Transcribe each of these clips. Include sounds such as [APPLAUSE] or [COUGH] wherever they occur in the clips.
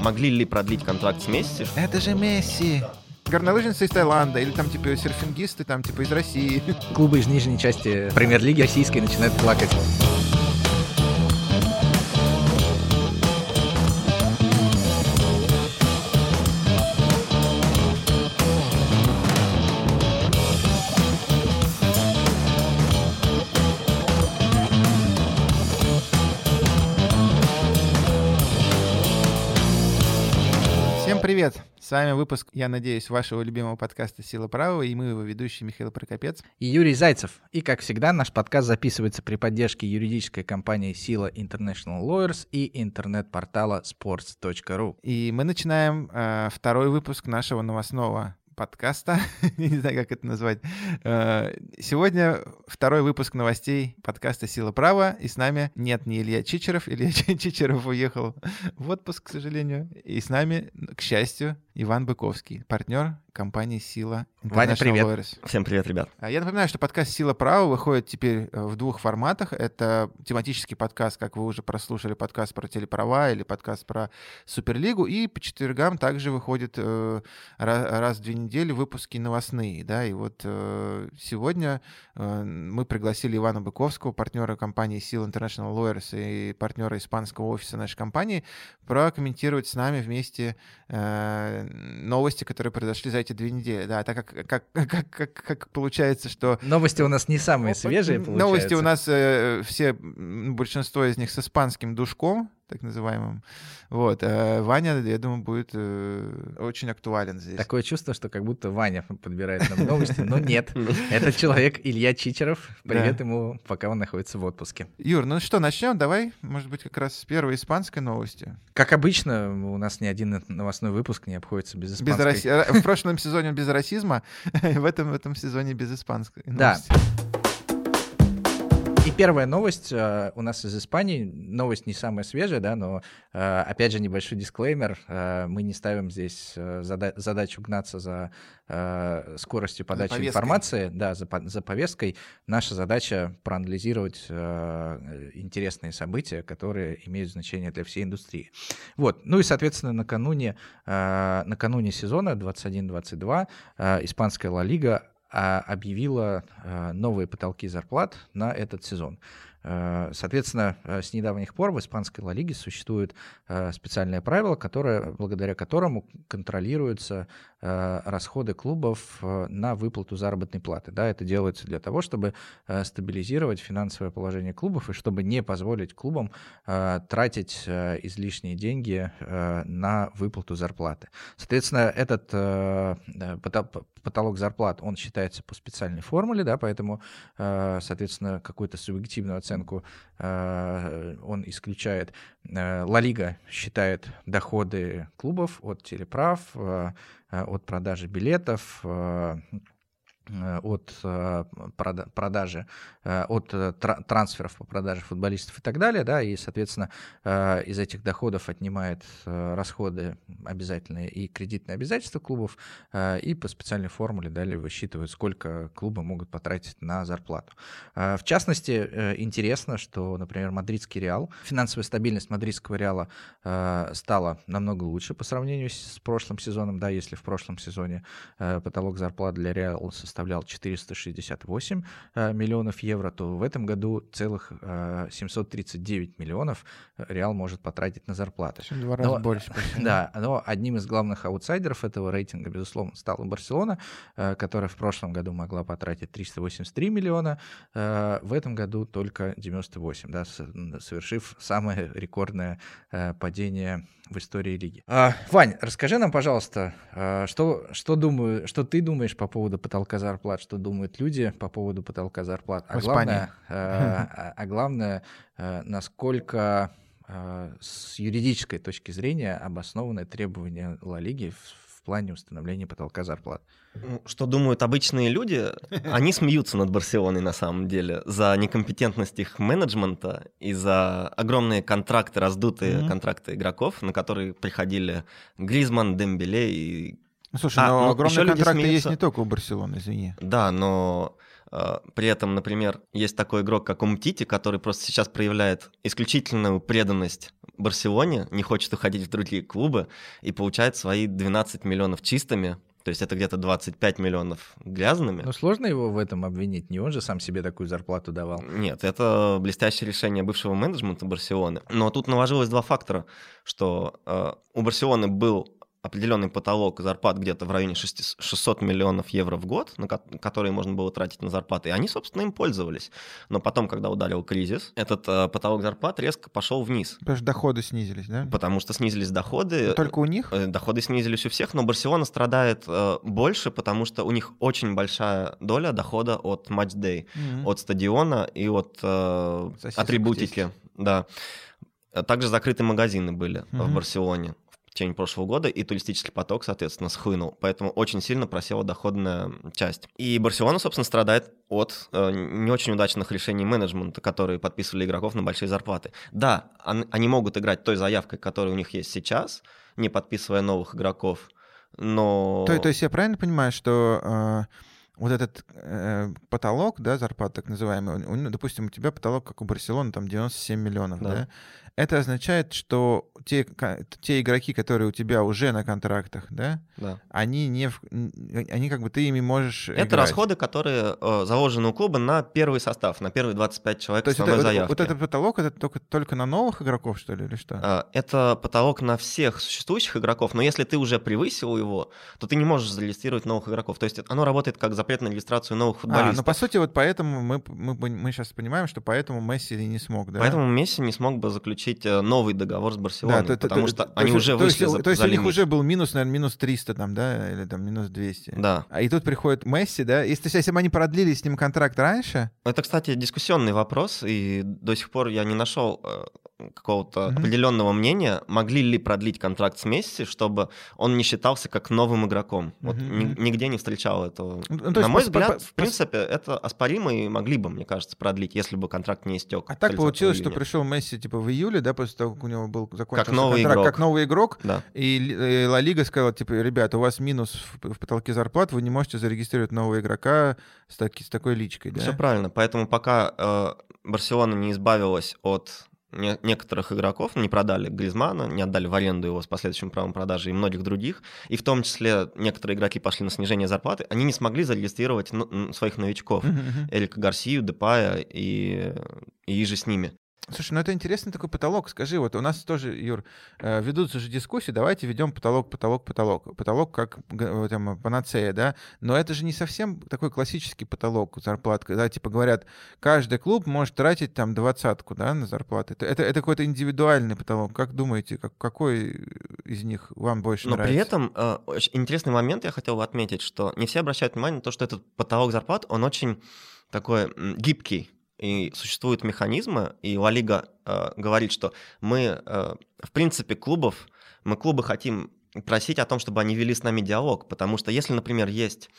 могли ли продлить контракт с Месси. Это же Месси! горнолыжницы из Таиланда или там типа серфингисты там типа из России. Клубы из нижней части премьер-лиги российской начинают плакать. Вами выпуск, я надеюсь, вашего любимого подкаста «Сила правого», и мы его ведущий Михаил Прокопец. И Юрий Зайцев. И, как всегда, наш подкаст записывается при поддержке юридической компании «Сила International Lawyers» и интернет-портала sports.ru. И мы начинаем э, второй выпуск нашего новостного подкаста, [LAUGHS] не знаю, как это назвать. Э, сегодня второй выпуск новостей подкаста «Сила права», и с нами нет не Илья Чичеров. [LAUGHS] Илья Чичеров уехал [LAUGHS] в отпуск, к сожалению. И с нами, к счастью, Иван Быковский, партнер компании «Сила». Ваня, привет. Lawyers. Всем привет, ребят. А я напоминаю, что подкаст «Сила права» выходит теперь э, в двух форматах. Это тематический подкаст, как вы уже прослушали, подкаст про телеправа или подкаст про Суперлигу. И по четвергам также выходит э, раз в две недели выпуски новостные. Да? И вот э, сегодня э, мы пригласили Ивана Быковского, партнера компании «Сила International Lawyers» и партнера испанского офиса нашей компании, прокомментировать с нами вместе э, новости, которые произошли за эти две недели. Да, так как, [LAUGHS] как, как, как, как получается, что... Новости у нас не самые свежие, получается. Новости у нас э, все, большинство из них с испанским душком, так называемым. Вот. А Ваня, я думаю, будет э, очень актуален здесь. Такое чувство, что как будто Ваня подбирает нам новости, но нет. Это человек Илья Чичеров. Привет ему, пока он находится в отпуске. Юр, ну что, начнем? Давай, может быть, как раз с первой испанской новости. Как обычно, у нас ни один новостной выпуск не обходится без испанской. Без Росси... В прошлом сезоне без расизма, [LAUGHS] в этом, в этом сезоне без испанской новости. Да. И первая новость э, у нас из Испании. Новость не самая свежая, да, но э, опять же небольшой дисклеймер. Э, мы не ставим здесь э, зада- задачу гнаться за э, скоростью подачи за информации, да, за, за повесткой. Наша задача проанализировать э, интересные события, которые имеют значение для всей индустрии. Вот. Ну и, соответственно, накануне, э, накануне сезона 21-22 э, испанская Ла Лига объявила а, новые потолки зарплат на этот сезон. Э, соответственно, э, с недавних пор в испанской Ла Лиге существует э, специальное правило, которое, благодаря которому контролируются расходы клубов на выплату заработной платы. Да, это делается для того, чтобы стабилизировать финансовое положение клубов и чтобы не позволить клубам тратить излишние деньги на выплату зарплаты. Соответственно, этот потолок зарплат, он считается по специальной формуле, да, поэтому, соответственно, какую-то субъективную оценку оценку э, он исключает. Э, Ла Лига считает доходы клубов от телеправ, э, от продажи билетов, от э, продажи, э, от трансферов по продаже футболистов и так далее, да, и, соответственно, из этих доходов отнимает расходы обязательные и кредитные обязательства клубов, и по специальной формуле далее высчитывают, сколько клубы могут потратить на зарплату. В частности, интересно, что, например, мадридский Реал, финансовая стабильность мадридского Реала стала намного лучше по сравнению с прошлым сезоном, да, если в прошлом сезоне потолок зарплат для Реала составлял составлял 468 э, миллионов евро, то в этом году целых 739 э, миллионов э, Реал может потратить на зарплаты. Два раза но, больше. [LAUGHS] Да, но одним из главных аутсайдеров этого рейтинга, безусловно, стала Барселона, которая в прошлом году могла потратить 383 миллиона, в этом году только 98, да, совершив самое рекордное падение в истории лиги. А, Вань, расскажи нам, пожалуйста, что, что, думаю, что ты думаешь по поводу потолка зарплат, что думают люди по поводу потолка зарплат, а главное, а, [LAUGHS] а, а главное, а, насколько а, с юридической точки зрения обоснованы требования Ла Лиги в плане установления потолка зарплат. Что думают обычные люди? [LAUGHS] Они смеются над Барселоной на самом деле за некомпетентность их менеджмента и за огромные контракты, раздутые mm-hmm. контракты игроков, на которые приходили Гризман, Дембеле и... Ну, слушай, а, но ну, огромные контракты есть не только у Барселоны, извини. Да, но Э, при этом, например, есть такой игрок, как Умтити, который просто сейчас проявляет исключительную преданность Барселоне, не хочет уходить в другие клубы и получает свои 12 миллионов чистыми то есть это где-то 25 миллионов грязными. Но сложно его в этом обвинить, не он же сам себе такую зарплату давал. Нет, это блестящее решение бывшего менеджмента Барселоны. Но тут наложилось два фактора, что э, у Барселоны был определенный потолок зарплат где-то в районе 600 миллионов евро в год, на которые можно было тратить на зарплаты, и они, собственно, им пользовались. Но потом, когда ударил кризис, этот э, потолок зарплат резко пошел вниз. Потому что доходы снизились, да? Потому что снизились доходы. Но только у них? Э, доходы снизились у всех, но Барселона страдает э, больше, потому что у них очень большая доля дохода от матч-дэй, mm-hmm. от стадиона и от э, атрибутики. Да. Также закрыты магазины были mm-hmm. в Барселоне в течение прошлого года, и туристический поток, соответственно, схлынул. Поэтому очень сильно просела доходная часть. И Барселона, собственно, страдает от э, не очень удачных решений менеджмента, которые подписывали игроков на большие зарплаты. Да, он, они могут играть той заявкой, которая у них есть сейчас, не подписывая новых игроков, но... То, то есть я правильно понимаю, что... Э вот этот э, потолок, да, зарплат так называемый, у, допустим, у тебя потолок, как у Барселоны, там 97 миллионов, да, да? это означает, что те, те игроки, которые у тебя уже на контрактах, да, да. они не, они как бы ты ими можешь Это играть. расходы, которые э, заложены у клуба на первый состав, на первые 25 человек То есть это, заявки. Вот, вот этот потолок, это только, только на новых игроков, что ли, или что? А, это потолок на всех существующих игроков, но если ты уже превысил его, то ты не можешь зарегистрировать новых игроков. То есть оно работает как запрет на регистрацию новых футболистов. А, ну по сути вот поэтому мы, мы, мы сейчас понимаем, что поэтому Месси не смог, да? Поэтому Месси не смог бы заключить э, новый договор с Барселоной, да, потому то, что то, они то, уже то вышли есть, за То есть за у них уже был минус, наверное, минус 300 там, да, или там минус 200. Да. А и тут приходит Месси, да, если, если бы они продлили с ним контракт раньше... Это, кстати, дискуссионный вопрос, и до сих пор я не нашел э, какого-то mm-hmm. определенного мнения, могли ли продлить контракт с Месси, чтобы он не считался как новым игроком. Mm-hmm. Вот ни, нигде не встречал этого. Ну, На мой взгляд, в принципе, это оспоримо и могли бы, мне кажется, продлить, если бы контракт не истек. А так получилось, июня. что пришел Месси типа в июле, да, после того, как у него был закончился как новый контракт, игрок. как новый игрок, да. и, и Ла Лига сказала, типа, ребята, у вас минус в, в потолке зарплат, вы не можете зарегистрировать нового игрока с, таки, с такой личкой, да? Все правильно, поэтому пока э, Барселона не избавилась от не, некоторых игроков, не продали Гризмана, не отдали в аренду его с последующим правом продажи и многих других, и в том числе некоторые игроки пошли на снижение зарплаты, они не смогли зарегистрировать ну, своих новичков, uh-huh. Эрика Гарсию, Депая и, и же с ними. Слушай, ну это интересный такой потолок. Скажи, вот у нас тоже, Юр, э, ведутся же дискуссии, давайте ведем потолок, потолок, потолок. Потолок как там, панацея, да? Но это же не совсем такой классический потолок зарплат, когда типа говорят, каждый клуб может тратить там двадцатку, да, на зарплаты. Это, это, это какой-то индивидуальный потолок. Как думаете, как, какой из них вам больше Но нравится? при этом э, очень интересный момент я хотел бы отметить, что не все обращают внимание на то, что этот потолок зарплат, он очень такой гибкий и существуют механизмы, и Ла Лига э, говорит, что мы, э, в принципе, клубов, мы клубы хотим просить о том, чтобы они вели с нами диалог, потому что если, например, есть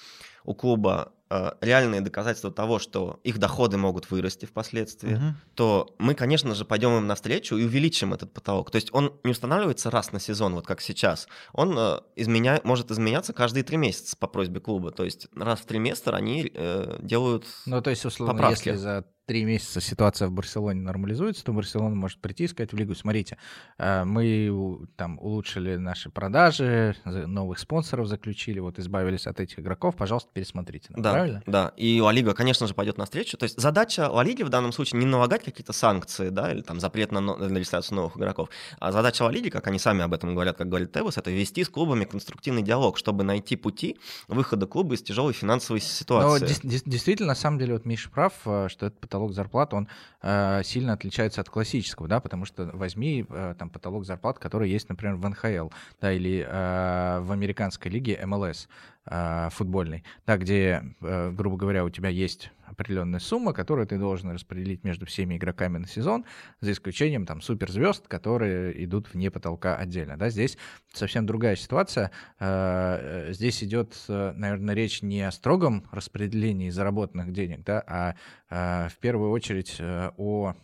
у клуба э, реальные доказательства того, что их доходы могут вырасти впоследствии, угу. то мы, конечно же, пойдем им навстречу и увеличим этот потолок. То есть он не устанавливается раз на сезон, вот как сейчас. Он э, изменя... может изменяться каждые три месяца по просьбе клуба. То есть раз в триместр они э, делают Ну, то есть, условно, поправки. если за три месяца ситуация в Барселоне нормализуется, то Барселона может прийти и сказать в Лигу, смотрите, э, мы там улучшили наши продажи, новых спонсоров заключили, вот избавились от этих игроков, пожалуйста, пересмотрите. Да, правильно? Да, и Ла Лига, конечно же, пойдет навстречу. То есть задача Ла Лиги в данном случае не налагать какие-то санкции, да, или там запрет на, на регистрацию новых игроков, а задача Ла Лиги, как они сами об этом говорят, как говорит Тевос, это вести с клубами конструктивный диалог, чтобы найти пути выхода клуба из тяжелой финансовой ситуации. Но действительно, на самом деле, вот Миша прав, э, что это потолок зарплат, он э, сильно отличается от классического, да, потому что возьми э, там потолок зарплат, который есть, например, в НХЛ, да, или э, в американской лиге МЛС э, футбольной, да, где, э, грубо говоря, у тебя есть определенная сумма, которую ты должен распределить между всеми игроками на сезон, за исключением там суперзвезд, которые идут вне потолка отдельно. Да, здесь совсем другая ситуация. Э, здесь идет, э, наверное, речь не о строгом распределении заработанных денег, да, а э, в первую очередь о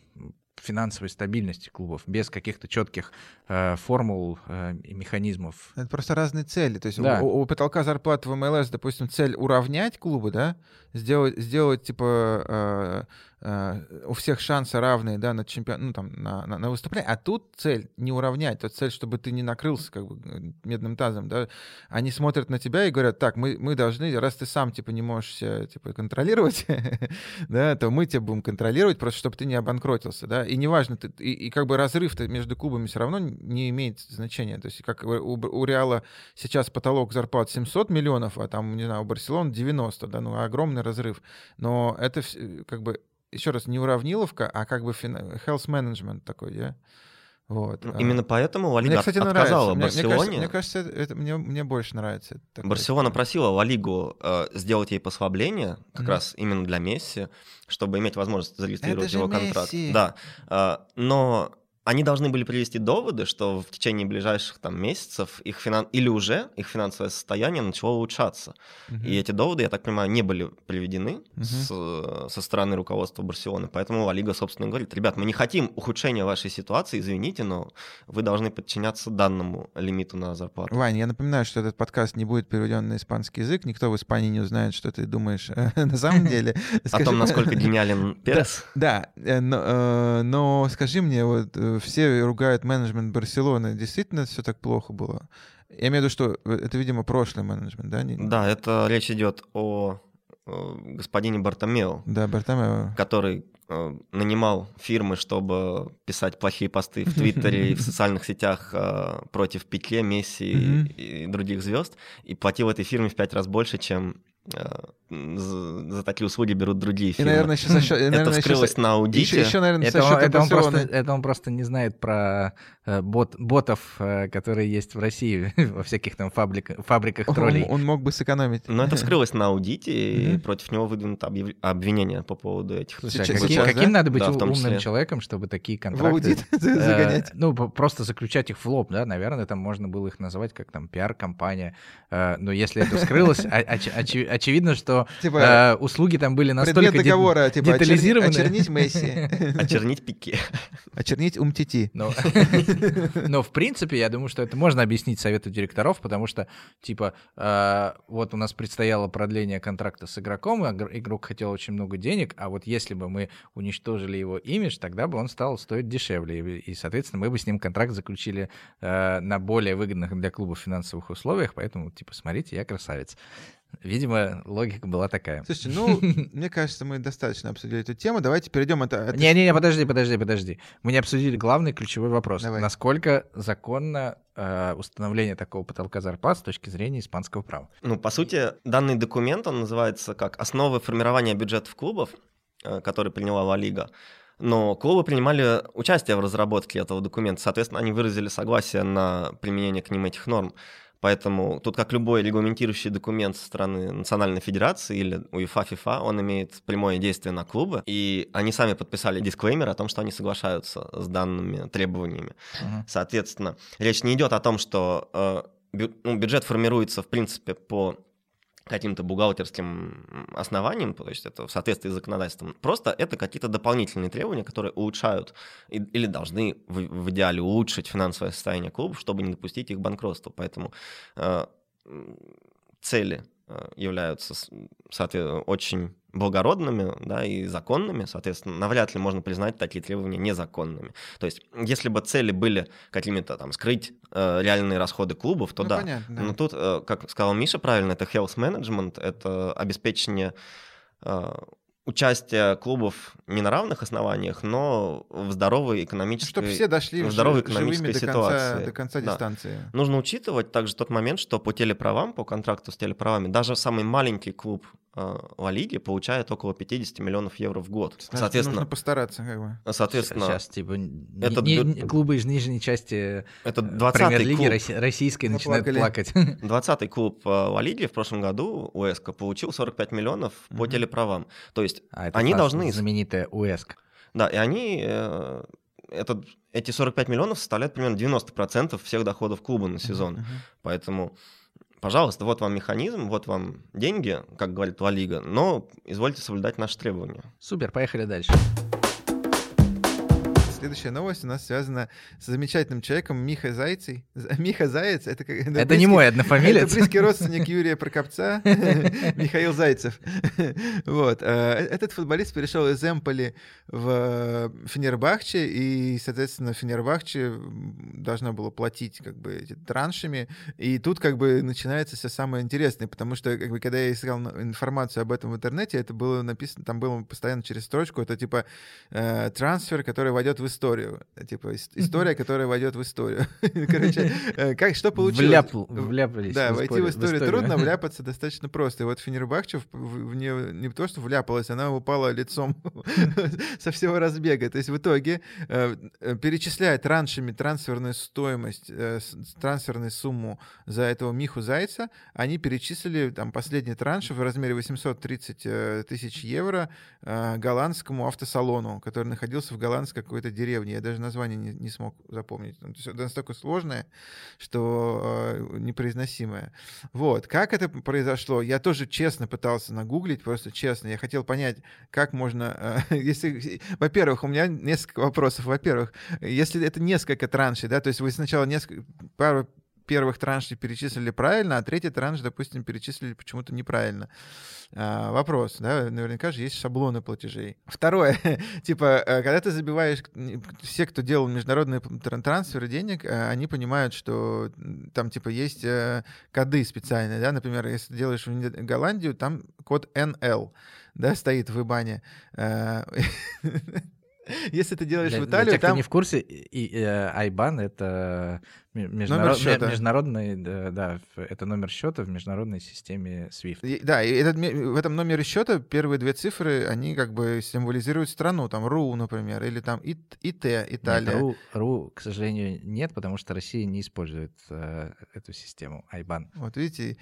финансовой стабильности клубов, без каких-то четких э, формул э, и механизмов. Это просто разные цели. То есть Да. у, у потолка зарплат в МЛС, допустим, цель уравнять клубы, да, сделать, сделать типа э, э, у всех шансы равные, да, на чемпион, ну там на, на, на выступление, а тут цель не уравнять, тут цель, чтобы ты не накрылся как бы медным тазом, да. Они смотрят на тебя и говорят, так, мы, мы должны, раз ты сам типа не можешь себя типа контролировать, [LAUGHS] да, то мы тебя будем контролировать, просто чтобы ты не обанкротился, да. И неважно, ты, и, и как бы разрыв-то между клубами все равно не имеет значения. То есть как у, у Реала сейчас потолок зарплат 700 миллионов, а там, не знаю, у Барселоны 90, да, ну огромный разрыв. Но это как бы еще раз не уравниловка, а как бы фин- health management такой, да. Вот. А. Именно поэтому Ла Мне, кстати, отказала нравится. Мне- мне, Барселоне. кажется, мне кажется, это, это мне, мне больше нравится. это такое. Барселона просила Ла Лигу э, сделать ей послабление, как Мгм. раз именно для Месси, чтобы иметь возможность зарегистрировать же его контракт. Месси. Да. Э, но они должны были привести доводы, что в течение ближайших там месяцев их финан... или уже их финансовое состояние начало улучшаться. Мгм. И эти доводы, я так понимаю, не были приведены Мгм. с- со стороны руководства Барселоны. Поэтому Ла Лига, собственно, говорит, ребят, мы не хотим ухудшения вашей ситуации, извините, но вы должны подчиняться данному лимиту на зарплату. Вань, я напоминаю, что этот подкаст не будет переведен на испанский язык. Никто в Испании не узнает, что ты думаешь э, [LAUGHS] на самом [LAUGHS] деле. О том, насколько гениален [LAUGHS] Перес. Да, э, но, э, скажи мне, вот э, все ругают менеджмент Барселоны. Действительно все так плохо было? Я имею в виду, что э, это, видимо, прошлый менеджмент, да? Не- Да, это речь идет о господине Бартомео, Да, Бартомео. который э, нанимал фирмы, чтобы писать плохие посты в Твиттере и в социальных сетях э, против Пике, Месси и, других звезд, и платил этой фирме в пять раз больше, чем за, за такие услуги берут другие И, фирмы. наверное, еще за счет... и, это наверное, еще вскрылось за- на аудите. Еще, еще, наверное, Это за он, это, он просто, Барселоны. это он просто не знает про э, бот, ботов, э, которые есть в России [LAUGHS] во всяких там фабрик, фабриках троллей. Он, он мог бы сэкономить. Но это [LAUGHS] вскрылось на аудите, и против него выдвинуто обвинение по поводу этих Слушай, а Сейчас- каким, надо быть Да, умным числе. человеком, чтобы такие В контракты... [LAUGHS] э, загонять. ну, просто заключать их в лоб, да, наверное, там можно было их называть как там пиар-компания. Э, но если это вскрылось, оч- очевидно, что Типа, э, услуги там были настолько предмет де- договора, типа, детализированы. очернить Месси, очернить Пике. очернить Умтити. [LAUGHS] Но, в принципе, я думаю, что это можно объяснить совету директоров, потому что, типа, э, вот у нас предстояло продление контракта с игроком, и игр- игрок хотел очень много денег, а вот если бы мы уничтожили его имидж, тогда бы он стал стоить дешевле, и, соответственно, мы бы с ним контракт заключили э, на более выгодных для клуба финансовых условиях, поэтому, типа, смотрите, я красавец. Видимо, логика была такая. Слушайте, ну, [LAUGHS] мне кажется, мы достаточно обсудили эту тему. Давайте перейдем это. Не-не-не, подожди, подожди, подожди. Мы не обсудили главный ключевой вопрос. Давай. Насколько законно э, установление такого потолка зарплат с точки зрения испанского права? Ну, по сути, данный документ, он называется как «Основы формирования бюджетов клубов», э, который приняла Ла Лига. Но клубы принимали участие в разработке этого документа, соответственно, они выразили согласие на применение к ним этих норм. Поэтому тут, как любой регламентирующий документ со стороны Национальной Федерации или УЕФА, ФИФА, он имеет прямое действие на клубы, и они сами подписали дисклеймер о том, что они соглашаются с данными требованиями. Соответственно, речь не идет о том, что э, бю- ну, бюджет формируется, в принципе, по каким-то бухгалтерским основаниям, то есть это в соответствии с законодательством. Просто это какие-то дополнительные требования, которые улучшают или должны в, в идеале улучшить финансовое состояние клубов, чтобы не допустить их банкротства. Поэтому э, цели являются с- соответ- очень благородными да, и законными, соответственно, навряд ли можно признать такие требования незаконными. То есть, если бы цели были какими-то там скрыть э, реальные расходы клубов, то Ну, да. понятно, да. Но тут, э, как сказал Миша правильно, это health management, это обеспечение э, участия клубов не на равных основаниях, но в здоровой экономической... Чтобы все дошли в здоровой экономической до конца, ситуации. до конца Да. дистанции. Нужно учитывать также тот момент, что по телеправам, по контракту с телеправами, даже самый маленький клуб Ла Лиги получает около 50 миллионов евро в год. Значит, Соответственно, нужно постараться, как бы. соответственно Сейчас, типа, этот не- не- клубы из нижней части это премьер-лиги 20-й клуб, росси- российской начинают плакать. [LAUGHS] 20 клуб э, Ла Лиги в прошлом году, УЭСКО, получил 45 миллионов по Мгм. телеправам. То есть, А это Они должны- знаменитая УЭСК. да, и они... э, этот, эти 45 миллионов составляют примерно 90% всех доходов клуба на сезон. Мгм. Поэтому, пожалуйста, вот вам механизм, вот вам деньги, как говорит Ла Лига, но извольте соблюдать наши требования. Супер, поехали дальше. Следующая новость у нас связана с замечательным человеком Миха Зайцей. [LAUGHS] Миха Заяц — это. Это, это не мой однофамилец. Это близкий [LAUGHS] родственник Юрия Прокопца, [LAUGHS] Михаил Зайцев. Вот. Э, этот футболист перешел из Эмполи в Фенербахче, и, соответственно, Фенербахче должна была платить как бы траншами, и тут как бы начинается все самое интересное, потому что как бы, когда я искал информацию об этом в интернете, это было написано, там было постоянно через строчку, это типа э, трансфер, который войдет в историю, типа история, которая войдет в историю. [LAUGHS] Короче, э, как что получилось? Вляп, вляпались. Да, войти в историю трудно, [LAUGHS] вляпаться достаточно просто. И вот Фенербахче в, в, не, не то, что вляпалась, она упала лицом [LAUGHS] со всего разбега. То есть в итоге э, э перечисляя траншами трансферную стоимость, э, трансферную сумму за этого Миху Зайца, они перечислили там последний транш в размере 830 э, тысяч евро э, голландскому автосалону, который находился в голландской какой-то деревне. Я даже название не, не смог запомнить. Ну, это настолько сложное, что э, непроизносимое. Вот. Как это произошло? Я тоже честно пытался нагуглить, просто честно. Я хотел понять, как можно... Э, [LAUGHS] если, во-первых, у меня несколько вопросов. Во-первых, если это несколько траншей, да, то есть вы сначала несколько, пару первых траншей перечислили правильно, а третий транш, допустим, перечислили почему-то неправильно. А, вопрос, да, наверняка же есть шаблоны платежей. Второе, [LAUGHS] типа, э, когда ты забиваешь, все, кто делал международные трансферы денег, э, они понимают, что там, типа, есть э, коды специальные, да, например, если ты делаешь в Голландию, там код NL, да, стоит в ибане. [LAUGHS] Если ты делаешь для, в Италию, для тех, там... кто не в курсе, и, э, Айбан — это международ... международный, да, да, это номер счета в международной системе SWIFT. И, да, и этот, в этом номере счета первые две цифры, они как бы символизируют страну, там РУ, например, или там ИТ, Италия. Нет, РУ, РУ, к сожалению, нет, потому что Россия не использует э, эту систему Айбан. Вот видите,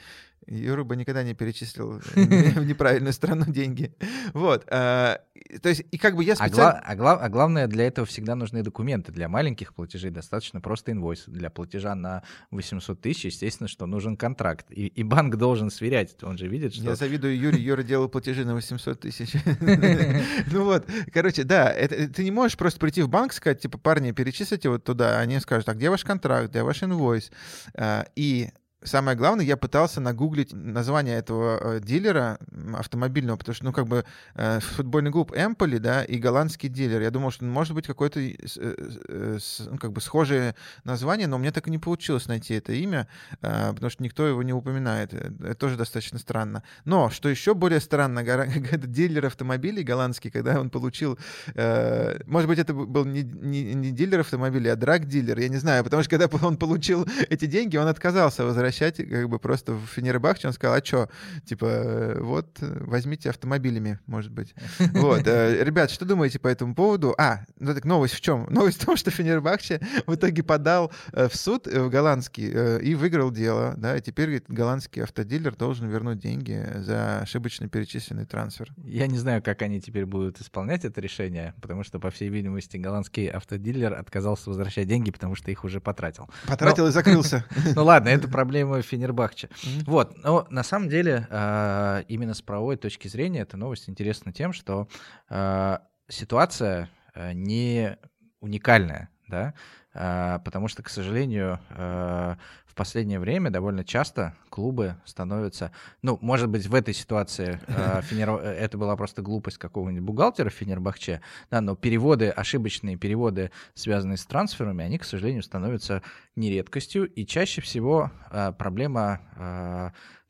Юра бы никогда не перечислил [LAUGHS] в неправильную страну деньги. Вот. А, то есть, и как бы я а специально... А, а главное, для этого всегда нужны документы. Для маленьких платежей достаточно просто инвойс. Для платежа на 800 тысяч, естественно, что нужен контракт. И, и банк должен сверять. Он же видит, что... Я завидую Юре. Юра делал платежи на 800 тысяч. [LAUGHS] Ну вот, короче, да, ты не можешь просто прийти в банк, сказать, типа, парни, перечислите вот туда. Они скажут, а где ваш контракт, где ваш инвойс? А, и Самое главное, я пытался нагуглить название этого э, дилера автомобильного, потому что, ну, как бы э, футбольный клуб Эмполи, да, и голландский дилер. Я думал, что может быть какое-то э, ну, как бы схожее название, но мне так и не получилось найти это имя, потому что никто его не упоминает. Это тоже достаточно странно. Но, что еще более странно, [LAUGHS] это дилер автомобилей голландский, когда он получил, может быть, это был не, не, не дилер автомобилей, а драг-дилер, я не знаю, потому что когда [LAUGHS] он получил эти деньги, он отказался возвращать возвращать как бы просто в Фенербахче. Он сказал, а что, типа, вот, возьмите автомобилями, может быть. [LAUGHS] Вот. Э, ребят, что думаете по этому поводу? А, ну так новость в чем? [LAUGHS] Новость в том, что Фенербахче в итоге подал э, в суд э, в голландский и выиграл дело, да, и теперь говорит, голландский автодилер должен вернуть деньги за ошибочно перечисленный трансфер. Я не знаю, как они теперь будут исполнять это решение, потому что, по всей видимости, голландский автодилер отказался возвращать деньги, потому что их уже потратил. Потратил но... и закрылся. [LAUGHS] Ну ладно, это проблема проблемы Фенербахче. Mm-hmm. Вот, но на самом деле э, именно с правовой точки зрения эта новость интересна тем, что э, ситуация э, не уникальная, да, а, потому что, к сожалению, а, последнее время довольно часто клубы становятся... Ну, может быть, в этой ситуации а, [LAUGHS] Фенер... это была просто глупость какого-нибудь бухгалтера в Фенербахче, да, но переводы, ошибочные переводы, связанные с трансферами, они, к сожалению, становятся нередкостью, и чаще всего проблема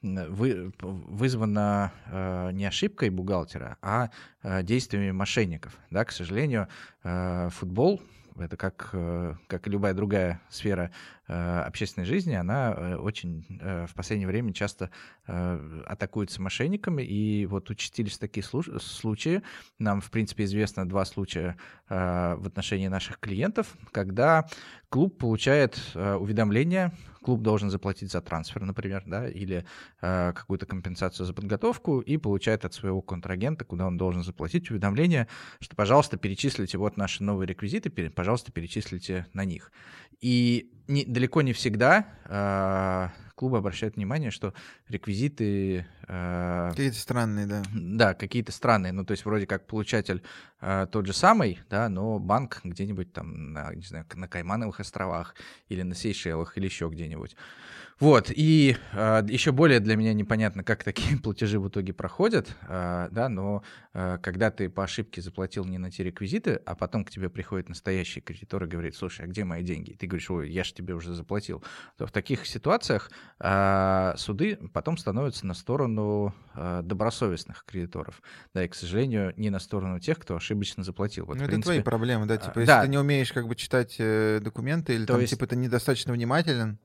вы, вызвана э, не ошибкой бухгалтера, а э, действиями мошенников. Да, к сожалению, э, футбол это как, э, как и любая другая сфера э, общественной жизни, она э, очень в последнее время часто атакуется мошенниками, и вот участились такие случаи. Нам, в принципе, известно два случая в отношении наших клиентов, когда клуб получает уведомление клуб должен заплатить за трансфер, например, да, или э, какую-то компенсацию за подготовку и получает от своего контрагента, куда он должен заплатить уведомление, что, пожалуйста, перечислите вот наши новые реквизиты, пожалуйста, перечислите на них. И не, далеко не всегда э, клубы обращают внимание, что реквизиты... Э, какие-то странные, да. Да, какие-то странные. Ну, то есть вроде как получатель э, тот же самый, да, но банк где-нибудь там, на, не знаю, на Каймановых островах или на Сейшелах или еще где-нибудь. Вот, и э, еще более для меня непонятно, как такие [LAUGHS] платежи в итоге проходят, э, да, но э, когда ты по ошибке заплатил не на те реквизиты, а потом к тебе приходит настоящий кредитор и говорит, слушай, а где мои деньги? И ты говоришь, ой, я же тебе уже заплатил. То в таких ситуациях э, суды потом становятся на сторону э, добросовестных кредиторов, да, и, к сожалению, не на сторону тех, кто ошибочно заплатил. Вот, ну, это принципе, твои проблемы, да, типа, если да. ты не умеешь как бы читать э, документы или там, есть... типа, ты недостаточно внимателен,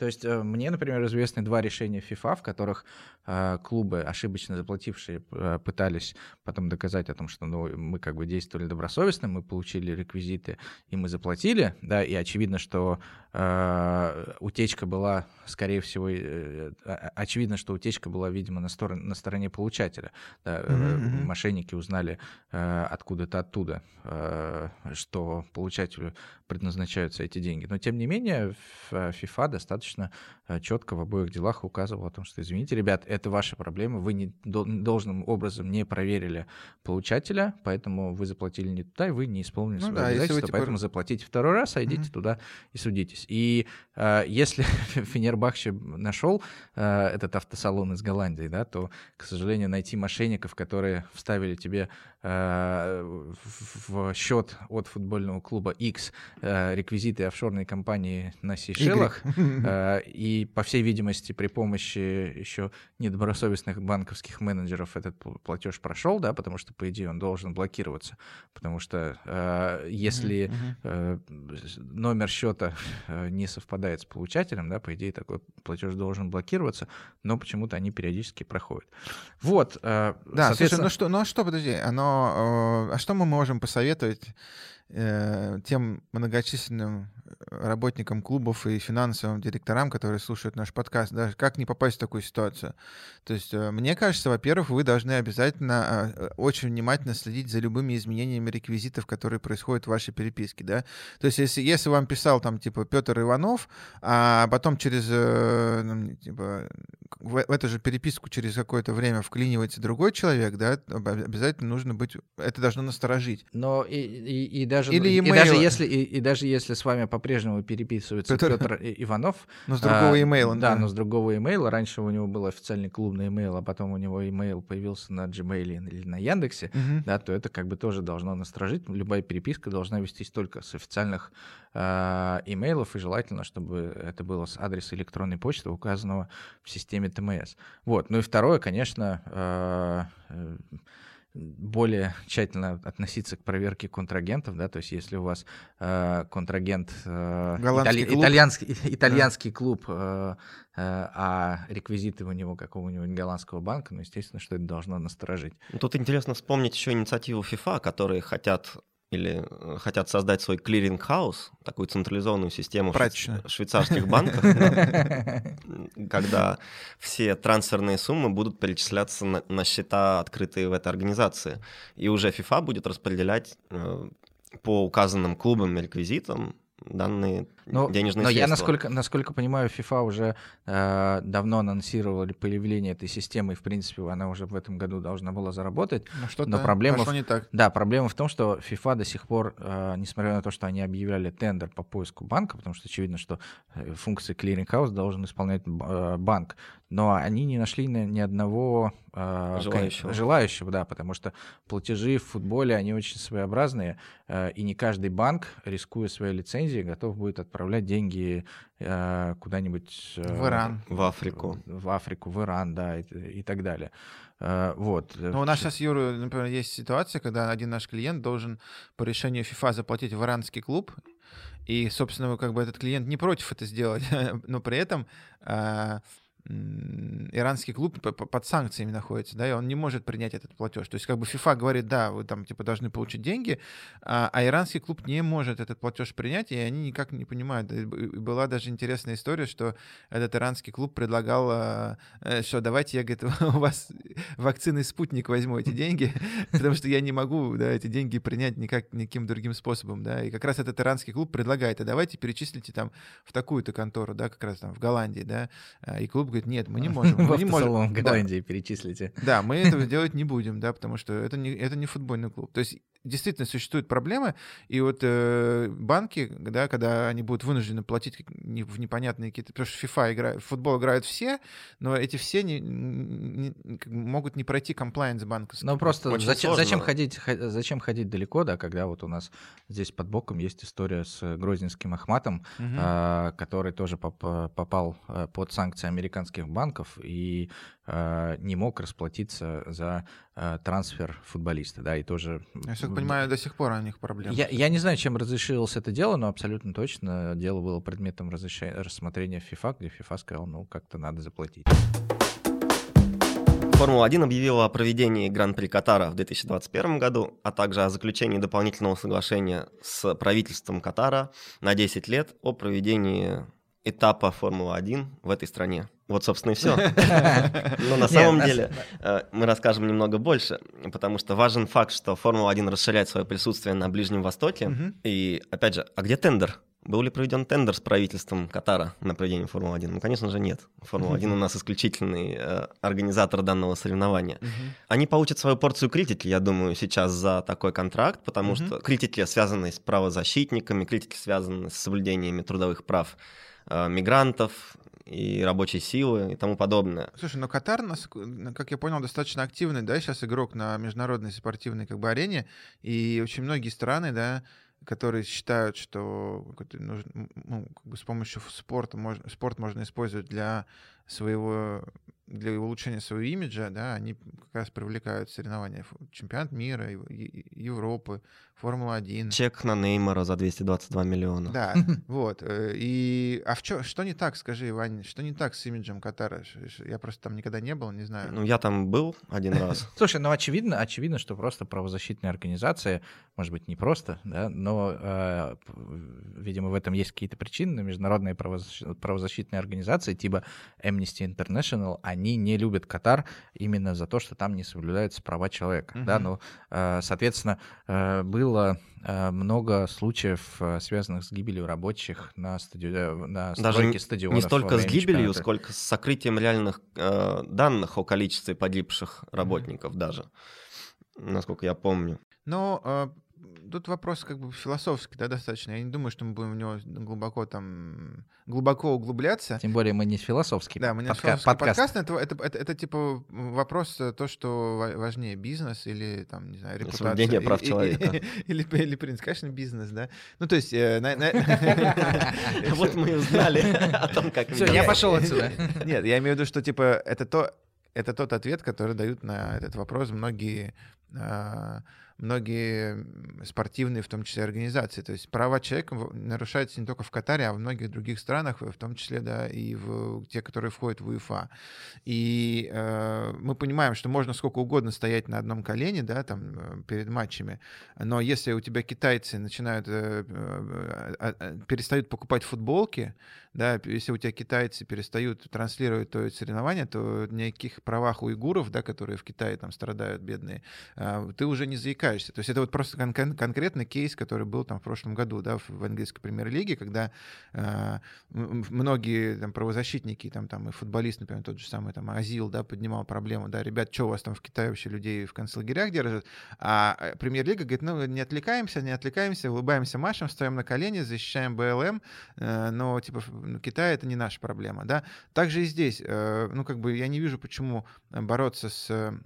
то есть э, мне, например, известны два решения FIFA, в которых э, клубы, ошибочно заплатившие, э, пытались потом доказать о том, что ну, мы как бы действовали добросовестно, мы получили реквизиты и мы заплатили, да, и очевидно, что э, утечка была, скорее всего, э, очевидно, что утечка была, видимо, на, стороне, на стороне получателя. Да, mm-hmm. Мошенники узнали э, откуда-то оттуда, э, что получателю предназначаются эти деньги. Но, тем не менее, FIFA достаточно достаточно э, четко в обоих делах указывал о том, что, извините, ребят, это ваша проблема, вы не, должным образом не проверили получателя, поэтому вы заплатили не туда, и вы не исполнили ну, свои да, обязательства, типа... поэтому заплатите второй раз, а идите mm-hmm. туда и судитесь. И э, если [LAUGHS] Фенербахче нашел э, этот автосалон из Голландии, да, то, к сожалению, найти мошенников, которые вставили тебе э, в счет от футбольного клуба X э, реквизиты офшорной компании на Сейшелах, Э, [LAUGHS] и, по всей видимости, при помощи еще недобросовестных банковских менеджеров этот платеж прошел, да, потому что, по идее, он должен блокироваться. Потому что э, если э, номер счета не совпадает с получателем, да, по идее, такой платеж должен блокироваться, но почему-то они периодически проходят. Вот. Да, соответственно... слушай, ну что, ну а что, подожди, оно, а что мы можем посоветовать тем многочисленным работникам клубов и финансовым директорам, которые слушают наш подкаст, даже как не попасть в такую ситуацию. То есть, э, мне кажется, во-первых, вы должны обязательно э, очень внимательно следить за любыми изменениями реквизитов, которые происходят в вашей переписке, да. То есть, если, если вам писал там, типа, Петр Иванов, а потом через, э, ну, типа, в, эту же переписку через какое-то время вклинивается другой человек, да, обязательно нужно быть, это должно насторожить. Но и, и, и даже, Или и, даже если, и, и даже если с вами по-прежнему переписывается Петр, Петр Иванов. [LAUGHS] Но с другого а, имейла. Да, да, но с другого имейла. Раньше у него был официальный клубный имейл, а потом у него имейл появился на Gmail или на Яндексе, угу. да, то это как бы тоже должно насторожить. Любая переписка должна вестись только с официальных имейлов, и желательно, чтобы это было с адреса электронной почты, указанного в системе ТМС. Вот. Ну и второе, конечно, э, более тщательно относиться к проверке контрагентов, да, то есть если у вас э, контрагент э, итали, клуб. итальянский, итальянский да. клуб, э, э, а реквизиты у него какого-нибудь голландского банка, ну, естественно, что это должно насторожить. Тут интересно вспомнить еще инициативу FIFA, которые хотят или э, хотят создать свой clearing house, такую централизованную систему Прачечная. швейцарских банков, [LAUGHS] когда все трансферные суммы будут перечисляться на счета, открытые в этой организации. И уже FIFA будет распределять э, по указанным клубам и реквизитам данные но, денежные но средства. я, насколько, насколько понимаю, FIFA уже э, давно анонсировали появление этой системы, и, в принципе, она уже в этом году должна была заработать. Ну, что но проблема в, не так. Да, проблема в том, что FIFA до сих пор, э, несмотря на то, что они объявляли тендер по поиску банка, потому что очевидно, что э, функции clearing должен исполнять э, банк, но они не нашли ни, ни одного э, желающего. желающего, да, потому что платежи в футболе, они очень своеобразные, э, и не каждый банк, рискуя своей лицензией, готов будет отправлять деньги э, куда-нибудь... Э, в Иран. В Африку. В Африку, в Иран, да, и, и так далее. Э, вот. Ну, у нас сейчас, Юра, например, есть ситуация, когда один наш клиент должен по решению FIFA заплатить в иранский клуб, и, собственно, как бы этот клиент не против это сделать, [LAUGHS] но при этом... Э, иранский клуб под санкциями находится, да, и он не может принять этот платеж. То есть как бы FIFA говорит, да, вы там типа должны получить деньги, а, а иранский клуб не может этот платеж принять, и они никак не понимают. И была даже интересная история, что этот иранский клуб предлагал, а, э, что давайте я, говорит, [LAUGHS] у вас вакцины «Спутник» возьму эти деньги, [LAUGHS] потому что я не могу, да, эти деньги принять никак, никаким другим способом, да, и как раз этот иранский клуб предлагает, а давайте перечислите там в такую-то контору, да, как раз там в Голландии, да, и клуб говорит, нет, мы не [LAUGHS] можем. Мы не можем. в Голландии перечислите. Да, мы этого [LAUGHS] делать не будем, да, потому что это не, это не футбольный клуб. То есть действительно существуют проблемы, и вот э, банки, да, когда они будут вынуждены платить в непонятные какие-то, потому что FIFA играет, в футбол играют все, но эти все не, не, могут не пройти комплайенс банковский. Ну просто зачем, зачем ходить, зачем ходить далеко, да, когда вот у нас здесь под боком есть история с Грозненским Ахматом, угу. э, который тоже поп, попал э, под санкции американских банков и э, не мог расплатиться за э, трансфер футболиста, да, и тоже... Я так понимаю, до сих пор у них проблемы. Я, я не знаю, чем разрешилось это дело, но абсолютно точно дело было предметом рассмотрения FIFA, где FIFA сказал, ну, как-то надо заплатить. Формула-1 объявила о проведении Гран-при Катара в 2021 году, а также о заключении дополнительного соглашения с правительством Катара на 10 лет о проведении этапа Формулы-1 в этой стране. Вот, собственно, и все. [LAUGHS] Но на самом деле э, мы расскажем немного больше, потому что важен факт, что Формула-1 расширяет свое присутствие на Ближнем Востоке. И, опять же, а где тендер? Был ли проведен тендер с правительством Катара на проведение Формулы-1? Ну, конечно же, нет. Формула-1 у нас исключительный э, организатор данного соревнования. Они получат свою порцию критики, я думаю, сейчас за такой контракт, потому что критики, связанные с правозащитниками, критики, связанные с соблюдениями трудовых прав мигрантов, и рабочей силы и тому подобное. Слушай, но Катар, как я понял, достаточно активный, да, сейчас игрок на международной спортивной как бы арене, и очень многие страны, да, которые считают, что ну, как бы с помощью спорта можно, спорт можно использовать для своего для улучшения своего имиджа, да, они как раз привлекают соревнования. Чемпионат мира, Европы, Формула-1. Чек на Неймара за 222 миллиона. Да, [LAUGHS] вот. Э, и, а в чё, что не так, скажи, Ваня, что не так с имиджем Катара? Я просто там никогда не был, не знаю. Ну, я там был один [LAUGHS] раз. Слушай, ну, очевидно, очевидно, что просто правозащитные организации, может быть, не просто, да, но, э, видимо, в этом есть какие-то причины. Международные правозащитные организации типа Amnesty International, они не любят Катар именно за то, что там не соблюдаются права человека, да, ну, э, соответственно, был было э, много случаев, э, связанных с гибелью рабочих на, стади... Э, на Даже стадионов. Не столько с гибелью, чемпионата. сколько с сокрытием реальных э, данных о количестве погибших работников mm-hmm. даже, насколько я помню. Но э, тут вопрос как бы философский, да, достаточно. Я не думаю, что мы будем в него глубоко там глубоко углубляться. Тем более мы не философский. Да, мы не подка- философский подкаст. подкаст это, это, это, это типа вопрос то, что важнее бизнес или там не знаю репутация. Соблюдение прав человека. [LAUGHS] Или, или, или принцип, конечно, бизнес, да. Ну то есть. Э, [LAUGHS] [LAUGHS] вот мы узнали о том, как. Все, я пошел отсюда. Нет, я имею в виду, что типа это то, это тот ответ, который дают на этот вопрос многие а, многие спортивные, в том числе организации. То есть права человека нарушаются не только в Катаре, а в многих других странах, в том числе да, и в те, которые входят в УЕФА. И э, мы понимаем, что можно сколько угодно стоять на одном колене да, там, э, перед матчами, но если у тебя китайцы начинают э, э, э, перестают покупать футболки, да, если у тебя китайцы перестают транслировать то соревнование, то никаких правах уйгуров, да, которые в Китае там страдают, бедные, э, ты уже не заикаешься развлекаешься. То есть это вот просто кон- кон- конкретный кейс, который был там в прошлом году, да, в, в английской премьер-лиге, когда э, многие там правозащитники, там, там и футболист, например, тот же самый там Азил, да, поднимал проблему, да, ребят, что у вас там в Китае вообще людей в концлагерях держат? А э, премьер-лига говорит, ну, не отвлекаемся, не отвлекаемся, улыбаемся Машем, стоим на колени, защищаем БЛМ, э, но, типа, Китай — это не наша проблема, да. Также и здесь, э, ну, как бы я не вижу, почему бороться с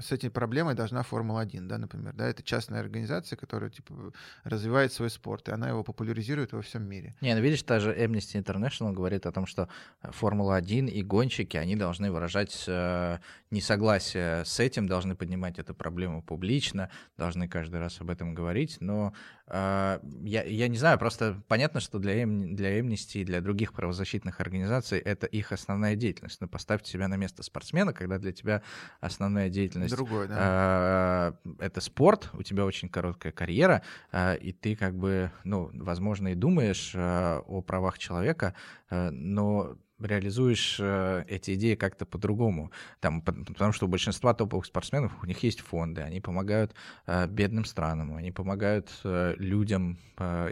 с этой проблемой должна Формула-1, да, например, да, это частная организация, которая, типа, развивает свой спорт, и она его популяризирует во всем мире. Не, ну видишь, даже Amnesty International говорит о том, что Формула-1 и гонщики, они должны выражать э, несогласие с этим, должны поднимать эту проблему публично, должны каждый раз об этом говорить, но э, я, я не знаю, просто понятно, что для, для Amnesty и для других правозащитных организаций это их основная деятельность, но поставьте себя на место спортсмена, когда для тебя основная деятельность Другой, да. э, это спорт, у тебя очень короткая карьера, э, и ты как бы, ну, возможно, и думаешь э, о правах человека, но реализуешь э, эти идеи как-то по-другому. Там, потому что у большинства топовых спортсменов у них есть фонды, они помогают э, бедным странам, они помогают э, людям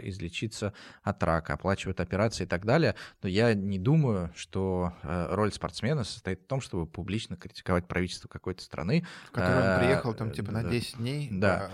излечиться от рака, оплачивают операции и так далее. Но я не думаю, что роль спортсмена состоит в том, чтобы публично критиковать правительство какой-то страны. В которой он приехал там типа на 10 дней да.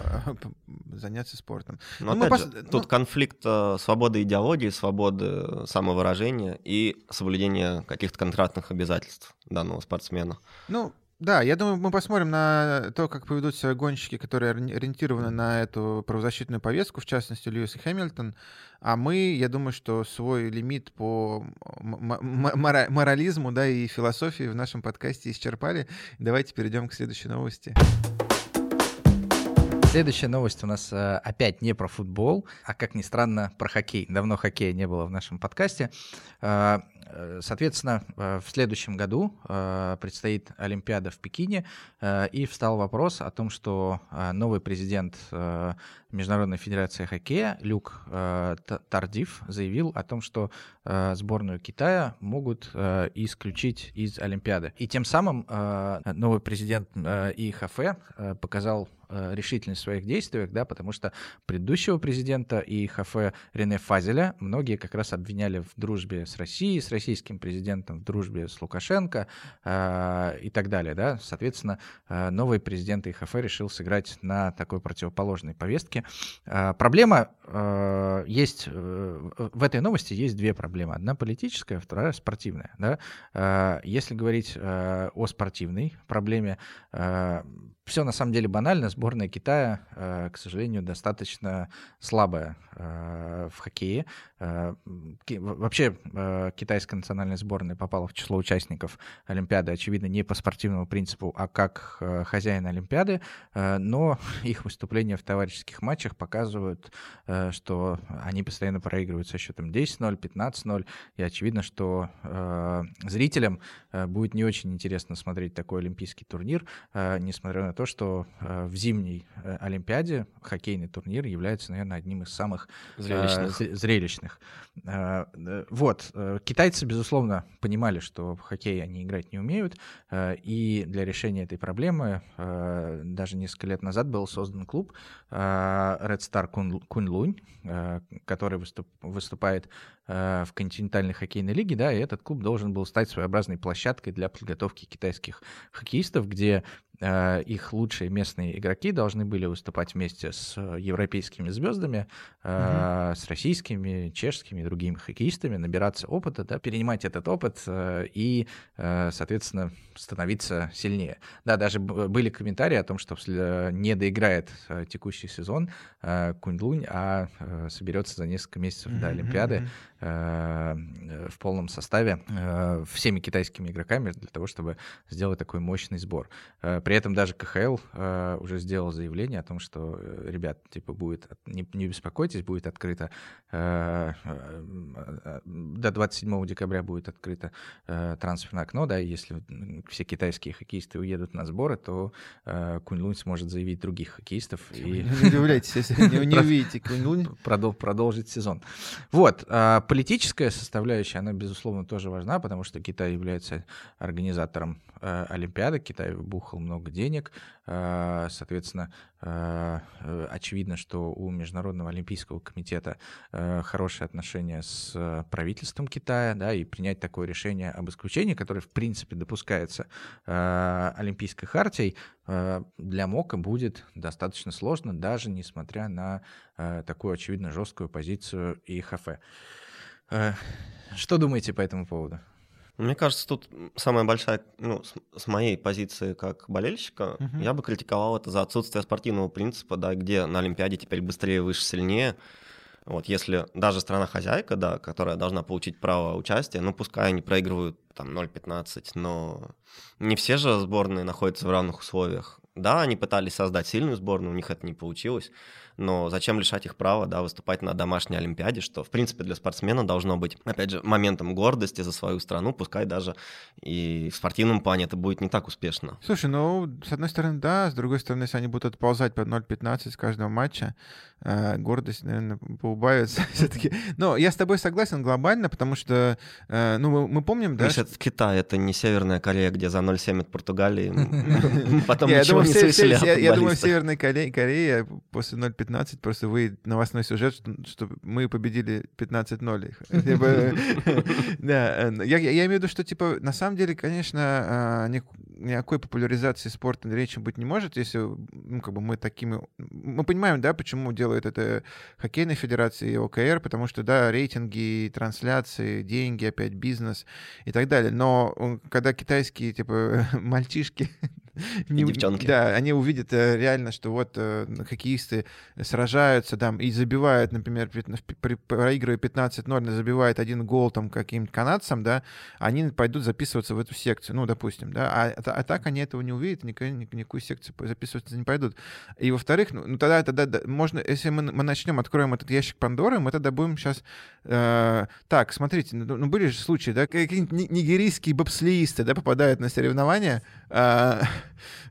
[LAUGHS] заняться спортом. Но, ну, опять же, пос... тут ну... конфликт свободы идеологии, свободы самовыражения и соблюдения выполнения каких-то контрактных обязательств данного спортсмена. Ну, да, я думаю, мы посмотрим на то, как поведут себя гонщики, которые ориентированы на эту правозащитную повестку, в частности, Льюис и Хэмилтон. А мы, я думаю, что свой лимит по морализму да, и философии в нашем подкасте исчерпали. Давайте перейдем к следующей новости. Следующая новость у нас э, опять не про футбол, а, как ни странно, про хоккей. Давно хоккея не было в нашем подкасте. Э, Э, соответственно, в следующем году предстоит Олимпиада в Пекине, и встал вопрос о том, что новый президент Международной Федерации Хоккея Люк Тардив заявил о том, что сборную Китая могут исключить из Олимпиады. И тем самым новый президент ИХФ показал решительность в своих действиях, да, потому что предыдущего президента ИХФ Рене Фазеля многие как раз обвиняли в дружбе с Россией, с российским президентом в дружбе с Лукашенко э, и так далее. Да? Соответственно, э, новый президент ИХФ решил сыграть на такой противоположной повестке. Э, проблема э, есть, э, в этой новости есть две проблемы. Одна политическая, вторая спортивная. Да? Э, если говорить э, о спортивной проблеме, э, все на самом деле банально. Сборная Китая, э, к сожалению, достаточно слабая э, в хоккее. Э, вообще китайская национальная сборная попала в число участников Олимпиады, очевидно, не по спортивному принципу, а как хозяин Олимпиады, но [LAUGHS] их выступления в товарищеских матчах показывают, что они постоянно проигрывают со счетом 10-0, 15-0, и очевидно, что зрителям будет не очень интересно смотреть такой олимпийский турнир, несмотря на то, что э, в зимней э, Олимпиаде хоккейный турнир является, наверное, одним из самых э, зрелищных. Зрелищных. Вот. Китайцы, безусловно, понимали, что в хоккей они играть не умеют, и для решения этой проблемы даже несколько лет назад был создан клуб Red Star Kunlun, который выступает в континентальной хоккейной лиге, да, и этот клуб должен был стать своеобразной площадкой для подготовки китайских хоккеистов, где Э, их лучшие местные игроки должны были выступать вместе с европейскими звездами, угу. с российскими, чешскими и другими хоккеистами, набираться опыта, да, перенимать этот опыт э, и, соответственно, становиться сильнее. Да, даже были комментарии о том, что не доиграет текущий сезон Куньлунь, а соберется за несколько месяцев до Олимпиады в полном составе всеми китайскими игроками для того, чтобы сделать такой мощный сбор. При при этом даже КХЛ э, уже сделал заявление о том, что, э, ребят, типа, будет, не, не беспокойтесь, будет открыто, э, э, до 27 декабря будет открыто э, трансферное окно, да, и если все китайские хоккеисты уедут на сборы, то э, Кунь-Лунь сможет заявить других хоккеистов. И... Не удивляйтесь, если не, [LAUGHS] увидите Кунь-Лунь. Продол, продолжить сезон. Вот, э, политическая составляющая, она, безусловно, тоже важна, потому что Китай является организатором э, Олимпиады, Китай бухал много денег. А, соответственно, а, э, очевидно, что у Международного олимпийского комитета э, хорошие отношения с правительством Китая, да, и принять такое решение об исключении, которое, в принципе, допускается а, Олимпийской хартией, для МОКа будет достаточно сложно, даже несмотря на такую очевидно жесткую позицию ИХФ. Что думаете по этому поводу? Мне кажется, тут самая большая, ну, с, моей позиции как болельщика, Мгм. я бы критиковал это за отсутствие спортивного принципа, да, где на Олимпиаде теперь быстрее, выше, сильнее. Вот если даже страна-хозяйка, да, которая должна получить право участия, ну, пускай они проигрывают там 0-15, но не все же сборные находятся в равных условиях. Да, они пытались создать сильную сборную, у них это не получилось, но зачем лишать их права, да, выступать на домашней Олимпиаде, что, в принципе, для спортсмена должно быть, опять же, моментом гордости за свою страну, пускай даже и в спортивном плане это будет не так успешно. Слушай, ну, с одной стороны, да, с другой стороны, если они будут отползать по 0.15 с каждого матча, э, гордость, наверное, поубавится [LAUGHS] все-таки. Но я с тобой согласен глобально, потому что, э, ну, мы, мы помним, да, Миша, это Китай, это не Северная Корея, где за 0,7 от Португалии. [LAUGHS] Потом ничего думаю, не в Се- слышали Се- о я, я думаю, в. Северной Коре- Корее после 0.15 просто вы новостной сюжет, что, что мы победили 15-0 их. Типа, Да, э, я, имею в виду, что, типа, на самом деле, конечно, а, ни- никакой популяризации спорта речи быть не может, если, ну, как бы мы такими... Мы понимаем, да, почему делают это хоккейная федерация и ОКР, потому что, да, рейтинги, трансляции, деньги, опять бизнес и так далее. Но когда китайские, типа, [LAUGHS] мальчишки [LAUGHS] не- девчонки. Да, они увидят э, реально, что вот э, хоккеисты сражаются там и забивают, например, проигрывая 15-0, забивает один гол там каким-то канадцам, да, они пойдут записываться в эту секцию, ну, допустим, да, а, а- а так они этого не увидят, никакой, ни- никакую секцию записываться не пойдут. И во-вторых, ну, ну, тогда, тогда да, можно, если мы, мы начнем, откроем этот ящик Пандоры, мы тогда будем сейчас... так, смотрите, ну, ну, были же случаи, да, какие-нибудь ни- нигерийские бобслеисты, да, попадают на соревнования, а,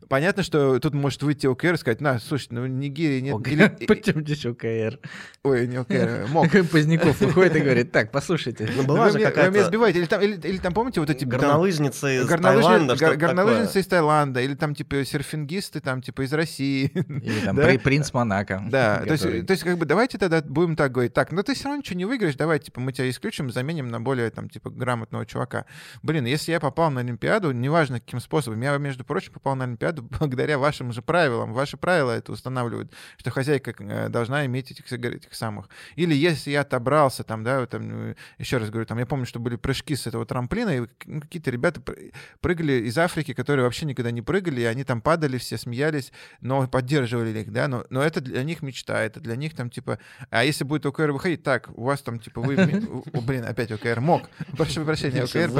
Понятно, что тут может выйти ОКР и сказать, на, слушай, ну Нигерии нет... или- [LAUGHS] Почему здесь ОКР? Ой, не ОКР, [LAUGHS] МОК. Поздняков выходит и говорит, так, послушайте. Ну, Ну, была же меня, вы меня какая-то сбиваете. Или там, или, или там помните, вот эти... горнолыжницы из Таиланда, гор- горнолыжницы из Таиланда, или там, типа, серфингисты, там, типа, из России. Или там [LAUGHS] Да? принц Монако. Да, то есть, то есть, как бы, давайте тогда будем так говорить, так, ну ты все равно ничего не выиграешь, давай, типа, мы тебя исключим, заменим на более, там, типа, грамотного чувака. Блин, если я попал на Олимпиаду, неважно каким способом, я, между прочим, попал на Олимпиаду [LAUGHS] благодаря вашим же правилам. Ваши правила это устанавливают, что хозяйка э, должна иметь этих, этих самых. Или если я отобрался, там, да, там, еще раз говорю, там, я помню, что были прыжки с этого трамплина, и ну, какие-то ребята пры- прыгали из Африки, которые вообще никогда не прыгали, и они там падали, все смеялись, но поддерживали их, да, но, но это для них мечта, это для них там, типа, а если будет ОКР выходить, так, у вас там, типа, вы, блин, опять ОКР, мог, [LAUGHS] прошу прощения, ОКР,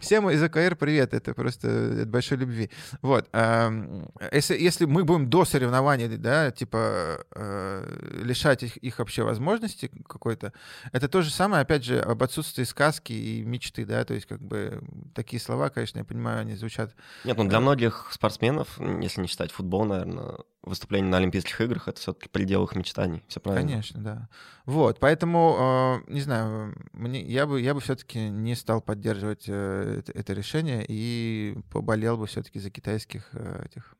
всем из ОКР привет, это просто от большой любви. Вот. ам, Если, если мы будем до соревнований, да, типа, э, лишать их, их вообще возможности какой-то, это то же самое, опять же, об отсутствии сказки и мечты, да, то есть как бы такие слова, конечно, я понимаю, они звучат Нет, ну для многих спортсменов, если не считать футбол, наверное, выступление на Олимпийских играх это все-таки предел их мечтаний. Все правильно. Конечно, да. Вот, поэтому, э, не знаю, мне, я бы, я бы все-таки не стал поддерживать э, это, это решение и поболел бы все-таки за китайских э, этих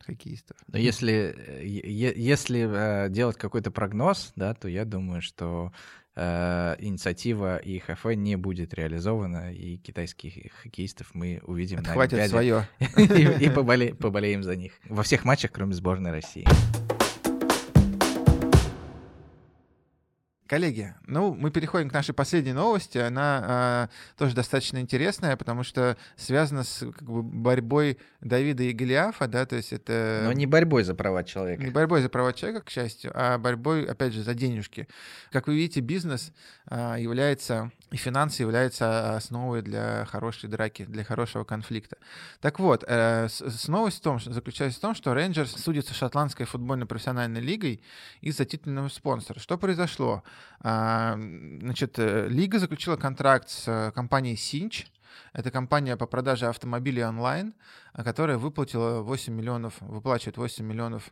хоккеистов. Но если, э, если э, делать какой-то прогноз, да, то я думаю, что э, инициатива ИХФ не будет реализована, и китайских хоккеистов мы увидим на Хватит Олимпиаде свое. [LAUGHS] и, и [LAUGHS] поболе- поболеем за них. Во всех матчах, кроме сборной России. Коллеги, ну, мы переходим к нашей последней новости. Она э, тоже достаточно интересная, потому что связана с как бы, борьбой Давида и Голиафа, да, то есть это... Но не борьбой за права человека. Не борьбой за права человека, к счастью, а борьбой, опять же, за денежки. Как вы видите, бизнес а, является, и финансы являются основой для хорошей драки, для хорошего конфликта. Так вот, э, с, новость в том, что, заключается в том, что Рейнджерс судится шотландской футбольной профессиональной лигой из-за титульного спонсора. Что произошло? А, значит, э, лига заключила контракт с э, компанией Синч, это компания по продаже автомобилей онлайн, а, которая выплатила 8 миллионов, выплачивает 8 миллионов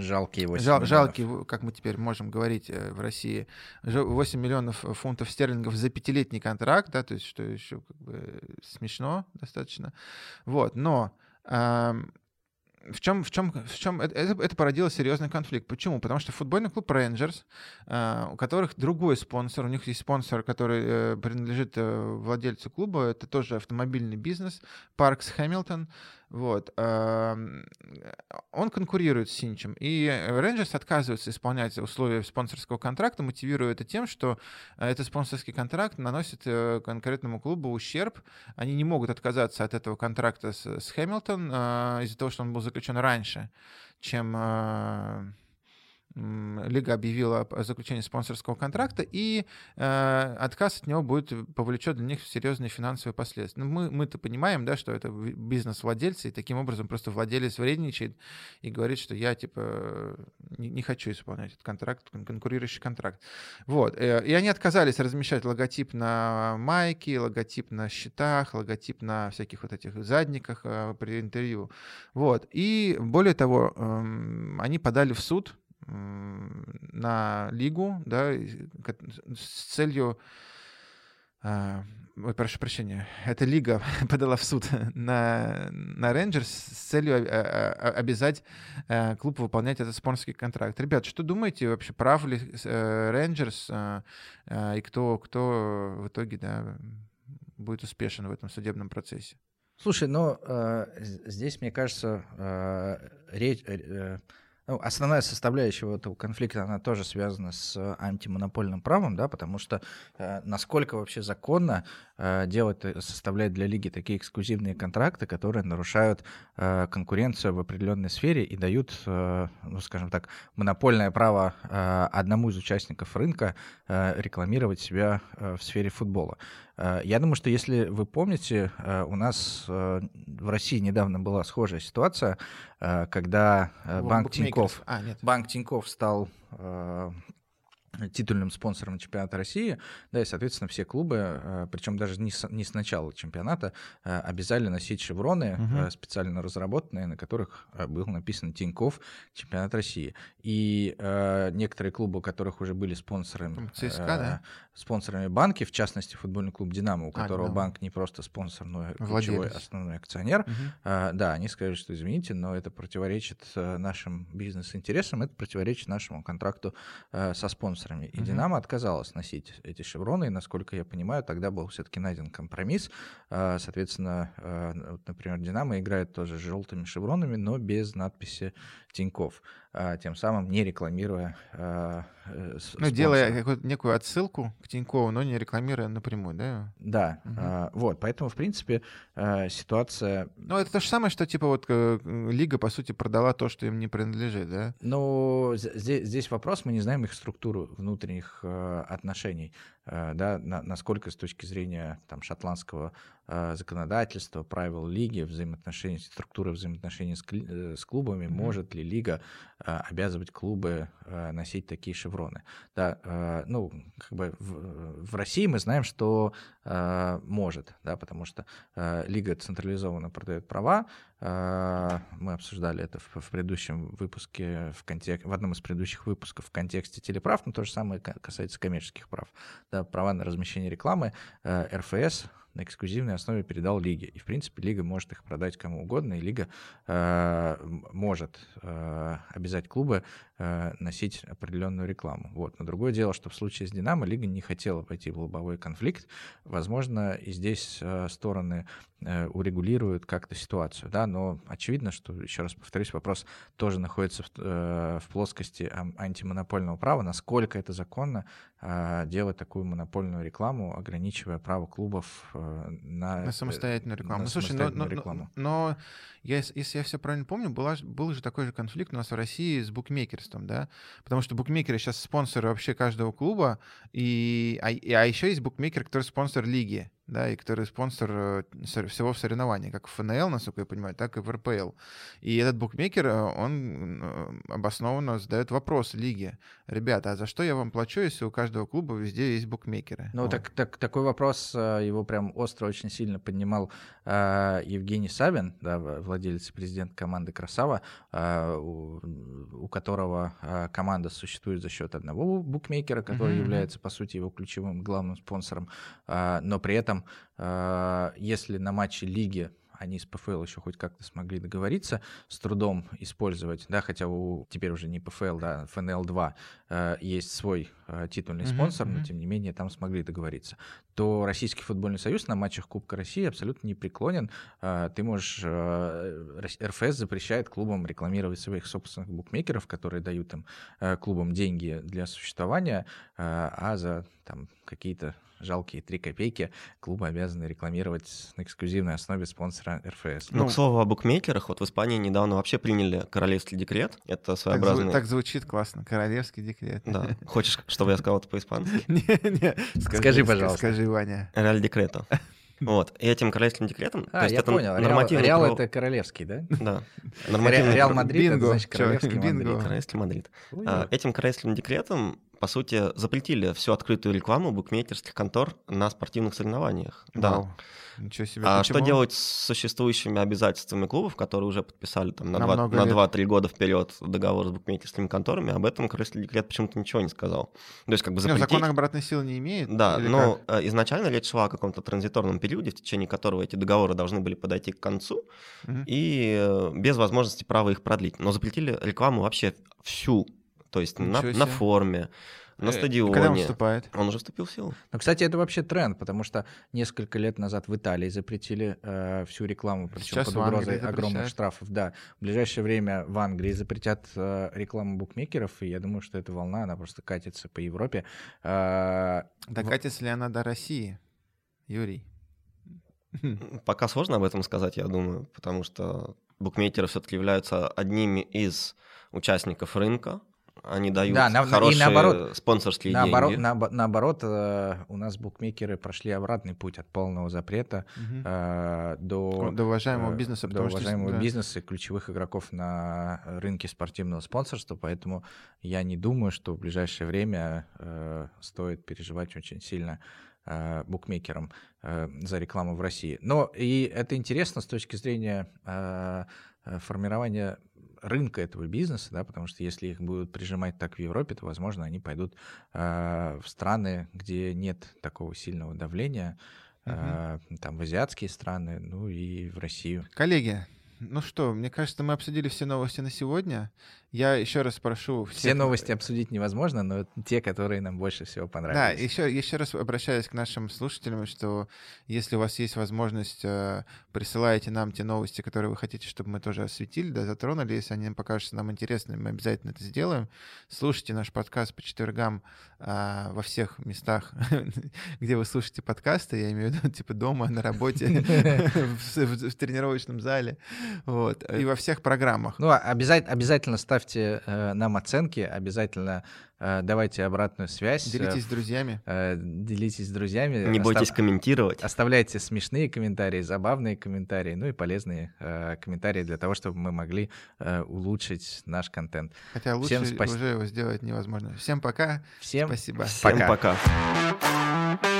Жалкие 8 Жал- миллионов. жалкий, в- как мы теперь можем говорить э, в России, жа- 8 миллионов фунтов стерлингов за пятилетний контракт, да, то есть что еще как бы смешно достаточно. Вот, но ам, в чем, в чем, в чем это, это- породило серьезный конфликт? Почему? Потому что футбольный клуб Рейнджерс, у которых другой спонсор, у них есть спонсор, который э, принадлежит э, владельцу клуба, это тоже автомобильный бизнес, Паркс Хэмилтон, Вот. эм, Он конкурирует с Синчем. И Рейнджерс отказывается исполнять условия спонсорского контракта, мотивируя это тем, что э, этот спонсорский контракт наносит э, конкретному клубу ущерб. Они не могут отказаться от этого контракта с, с Хэмилтон э, из-за того, что он был заключен раньше, чем э, Лига объявила о заключении спонсорского контракта, и э, отказ от него будет повлечет для них серьезные финансовые последствия. Ну, мы, мы-то понимаем, да, что это бизнес-владельцы, и таким образом просто владелец вредничает и говорит, что я, типа, не, не хочу исполнять этот контракт, кон- конкурирующий контракт. Вот. э, И они отказались размещать логотип на майке, логотип на счетах, логотип на всяких вот этих задниках э, при интервью. Вот. И более того, эм, они подали в суд на лигу, да, с целью а, Ой, прошу прощения. Эта лига [LAUGHS] подала в суд [LAUGHS] на, на Рейнджерс с целью а, а, обязать клуб выполнять этот спонсорский контракт. Ребят, что думаете вообще, прав ли э, Рейнджерс и кто, кто в итоге да, будет успешен в этом судебном процессе? Слушай, ну здесь, мне кажется, речь, э, э, основная составляющая этого конфликта, она тоже связана с антимонопольным правом, да, потому что э, насколько вообще законно э, делать, э, составлять для лиги такие эксклюзивные контракты, которые нарушают э, конкуренцию в определенной сфере и дают, э, ну, скажем так, монопольное право э, одному из участников рынка э, рекламировать себя э, в сфере футбола. Э, Я думаю, что если вы помните, э, у нас э, в России недавно была схожая ситуация, э, когда э, банк. Тиньков, А, нет. банк Тиньков стал э, титульным спонсором чемпионата России, да, и, соответственно, все клубы, э, причем даже не с, не с начала чемпионата, э, обязали носить шевроны, э, специально разработанные, на которых был написан Тиньков чемпионат России. И некоторые клубы, у которых уже были спонсорами, ЦСКА, да? спонсорами банки, в частности, футбольный клуб «Динамо», у А, которого «Динамо». банк не просто спонсор, но и ключевой основной акционер, а, Да, они сказали, что извините, но это противоречит нашим бизнес-интересам, это противоречит нашему контракту со спонсорами. И Мгм. Динамо отказалась носить эти шевроны, и, насколько я понимаю, тогда был все-таки найден компромисс. А, Соответственно, э, вот, например, Динамо играет тоже с желтыми шевронами, но без надписи Тиньков, а, тем самым не рекламируя э, э, Ну, делая некую отсылку к Тинькову, но не рекламируя напрямую, да? Да, Мгм. а, вот, поэтому, в принципе, э, ситуация Ну, это то же самое, что, типа, вот э, Лига, по сути, продала то, что им не принадлежит, да? Ну, здесь, здесь вопрос, мы не знаем их структуру внутренних э, отношений, э, да, на- насколько с точки зрения там, шотландского э, законодательства, правил лиги, взаимоотношений, структуры взаимоотношений с, э, с клубами, Мгм. может ли лига э, обязывать клубы э, носить такие шевроны. Да, э, ну, как бы в, в России мы знаем, что может, да, потому что лига централизованно продает права, Мы обсуждали это в, в предыдущем выпуске, в, контек... в одном из предыдущих выпусков в контексте телеправ, но то же самое ка- касается коммерческих прав. Да, права на размещение рекламы РФС на эксклюзивной основе передал Лиге. И, в принципе, Лига может их продать кому угодно, и Лига э, может э, обязать клубы носить определенную рекламу. Вот. Но другое дело, что в случае с Динамо Лига не хотела пойти в лобовой конфликт. Возможно, и здесь э, стороны э, урегулируют как-то ситуацию, да, но очевидно, что, еще раз повторюсь, вопрос тоже находится в, э, в плоскости антимонопольного права, насколько это законно э, делать такую монопольную рекламу, ограничивая право клубов э, на, На самостоятельную рекламу. на Ну, слушай, но, самостоятельную но- но- рекламу. но я, если я все правильно помню, была, был же такой же конфликт у нас в России с букмекерством, да? Потому что букмекеры сейчас спонсоры вообще каждого клуба, и, а, и- а еще есть букмекер, который спонсор лиги, да, и который спонсор э, всего в соревновании, как в ФНЛ, насколько я понимаю, так и в РПЛ. И этот букмекер, э, он э, обоснованно задает вопрос лиге. Ребята, а за что я вам плачу, если у каждого клуба везде есть букмекеры? Ну, Вот. так, так, такой вопрос, его прям остро очень сильно поднимал Евгений Сабин, да, владелец и президент команды «Красава», у, которого команда существует за счет одного букмекера, который мгм. является, по сути, его ключевым главным спонсором, но при этом, э, если на матче лиги они с ПФЛ еще хоть как-то смогли договориться, с трудом использовать, да, хотя у теперь уже не ПФЛ, да, ФНЛ-2 э, есть свой э, титульный mm-hmm, спонсор, mm-hmm. но тем не менее там смогли договориться, то Российский футбольный союз на матчах Кубка России абсолютно не преклонен. Э, ты можешь, э, РФС запрещает клубам рекламировать своих собственных букмекеров, которые дают им э, клубам деньги для существования, э, а за там какие-то жалкие 3 копейки клубы обязаны рекламировать на эксклюзивной основе спонсора РФС. Ну, ну, к слову о букмекерах, вот в Испании недавно вообще приняли королевский декрет. Это своеобразный... Так, так звучит классно, королевский декрет. Да. Хочешь, чтобы я сказал это по-испански? [LAUGHS] Не-не, скажи, пожалуйста. Скажи, Ваня. Real decreto. [LAUGHS] Вот. И этим королевским декретом... А, то есть я это понял. Нормативный Реал, Реал это королевский, да? Да. Нормативный Реал Мадрид, Бинго. это значит королевский Бинго. Мадрид. Королевский Мадрид. А, этим королевским декретом по сути, запретили всю открытую рекламу букмекерских контор на спортивных соревнованиях. Вау. Да. Ничего себе. А Почему? что делать с существующими обязательствами клубов, которые уже подписали там, на, на 2-3 года вперед договор с букмекерскими конторами? Об этом Красный декрет почему-то ничего не сказал. То есть как бы запретить... Ну, закон обратной силы не имеет? Да, но как? Э, изначально речь шла о каком-то транзиторном периоде, в течение которого эти договоры должны были подойти к концу, угу. и э, без возможности права их продлить. Но запретили рекламу вообще всю то есть на, на форме, на э, стадионе. Когда он вступает? Он уже вступил в силу. Ну, кстати, это вообще тренд, потому что несколько лет назад в Италии запретили э, всю рекламу, причем Сейчас под угрозой огромных штрафов. Да, в ближайшее время в Англии запретят э, рекламу букмекеров, и я думаю, что эта волна, она просто катится по Европе. Э, Докатится в... ли она до России, Юрий? Пока сложно об этом сказать, я думаю, потому что букмекеры все-таки являются одними из участников рынка, они дают да, на, хорошие и наоборот, спонсорские наоборот, деньги. На, наоборот, э, у нас букмекеры прошли обратный путь от полного запрета угу. э, до, до уважаемого бизнеса. До уважаемого что, бизнеса и ключевых игроков на рынке спортивного спонсорства, поэтому я не думаю, что в ближайшее время э, стоит переживать очень сильно э, букмекерам э, за рекламу в России. Но и это интересно с точки зрения э, формирования рынка этого бизнеса, да, потому что если их будут прижимать так в Европе, то, возможно, они пойдут э, в страны, где нет такого сильного давления, э, там в азиатские страны, ну и в Россию. Коллеги, ну что, мне кажется, мы обсудили все новости на сегодня. Я еще раз прошу всех... Все новости обсудить невозможно, но те, которые нам больше всего понравились. Да, еще, еще раз обращаюсь к нашим слушателям, что если у вас есть возможность, э, присылайте нам те новости, которые вы хотите, чтобы мы тоже осветили, да, затронули. Если они покажутся нам интересными, мы обязательно это сделаем. Слушайте наш подкаст по четвергам э, во всех местах, [LAUGHS] где вы слушаете подкасты, я имею в виду, [LAUGHS] типа дома, на работе, [LAUGHS] в тренировочном зале, вот, и во всех программах. Ну, обязательно ставьте ставьте э, нам оценки, обязательно э, давайте обратную связь. Делитесь с друзьями. Э, делитесь с друзьями. Не бойтесь Остав... комментировать. Оставляйте смешные комментарии, забавные комментарии, ну и полезные э, комментарии для того, чтобы мы могли э, улучшить наш контент. Хотя лучше Всем спас... уже его сделать невозможно. Всем пока. Всем спасибо. Всем пока. пока.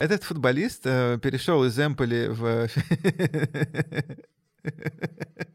Этот футболист э, перешел из Эмполи в... [LAUGHS]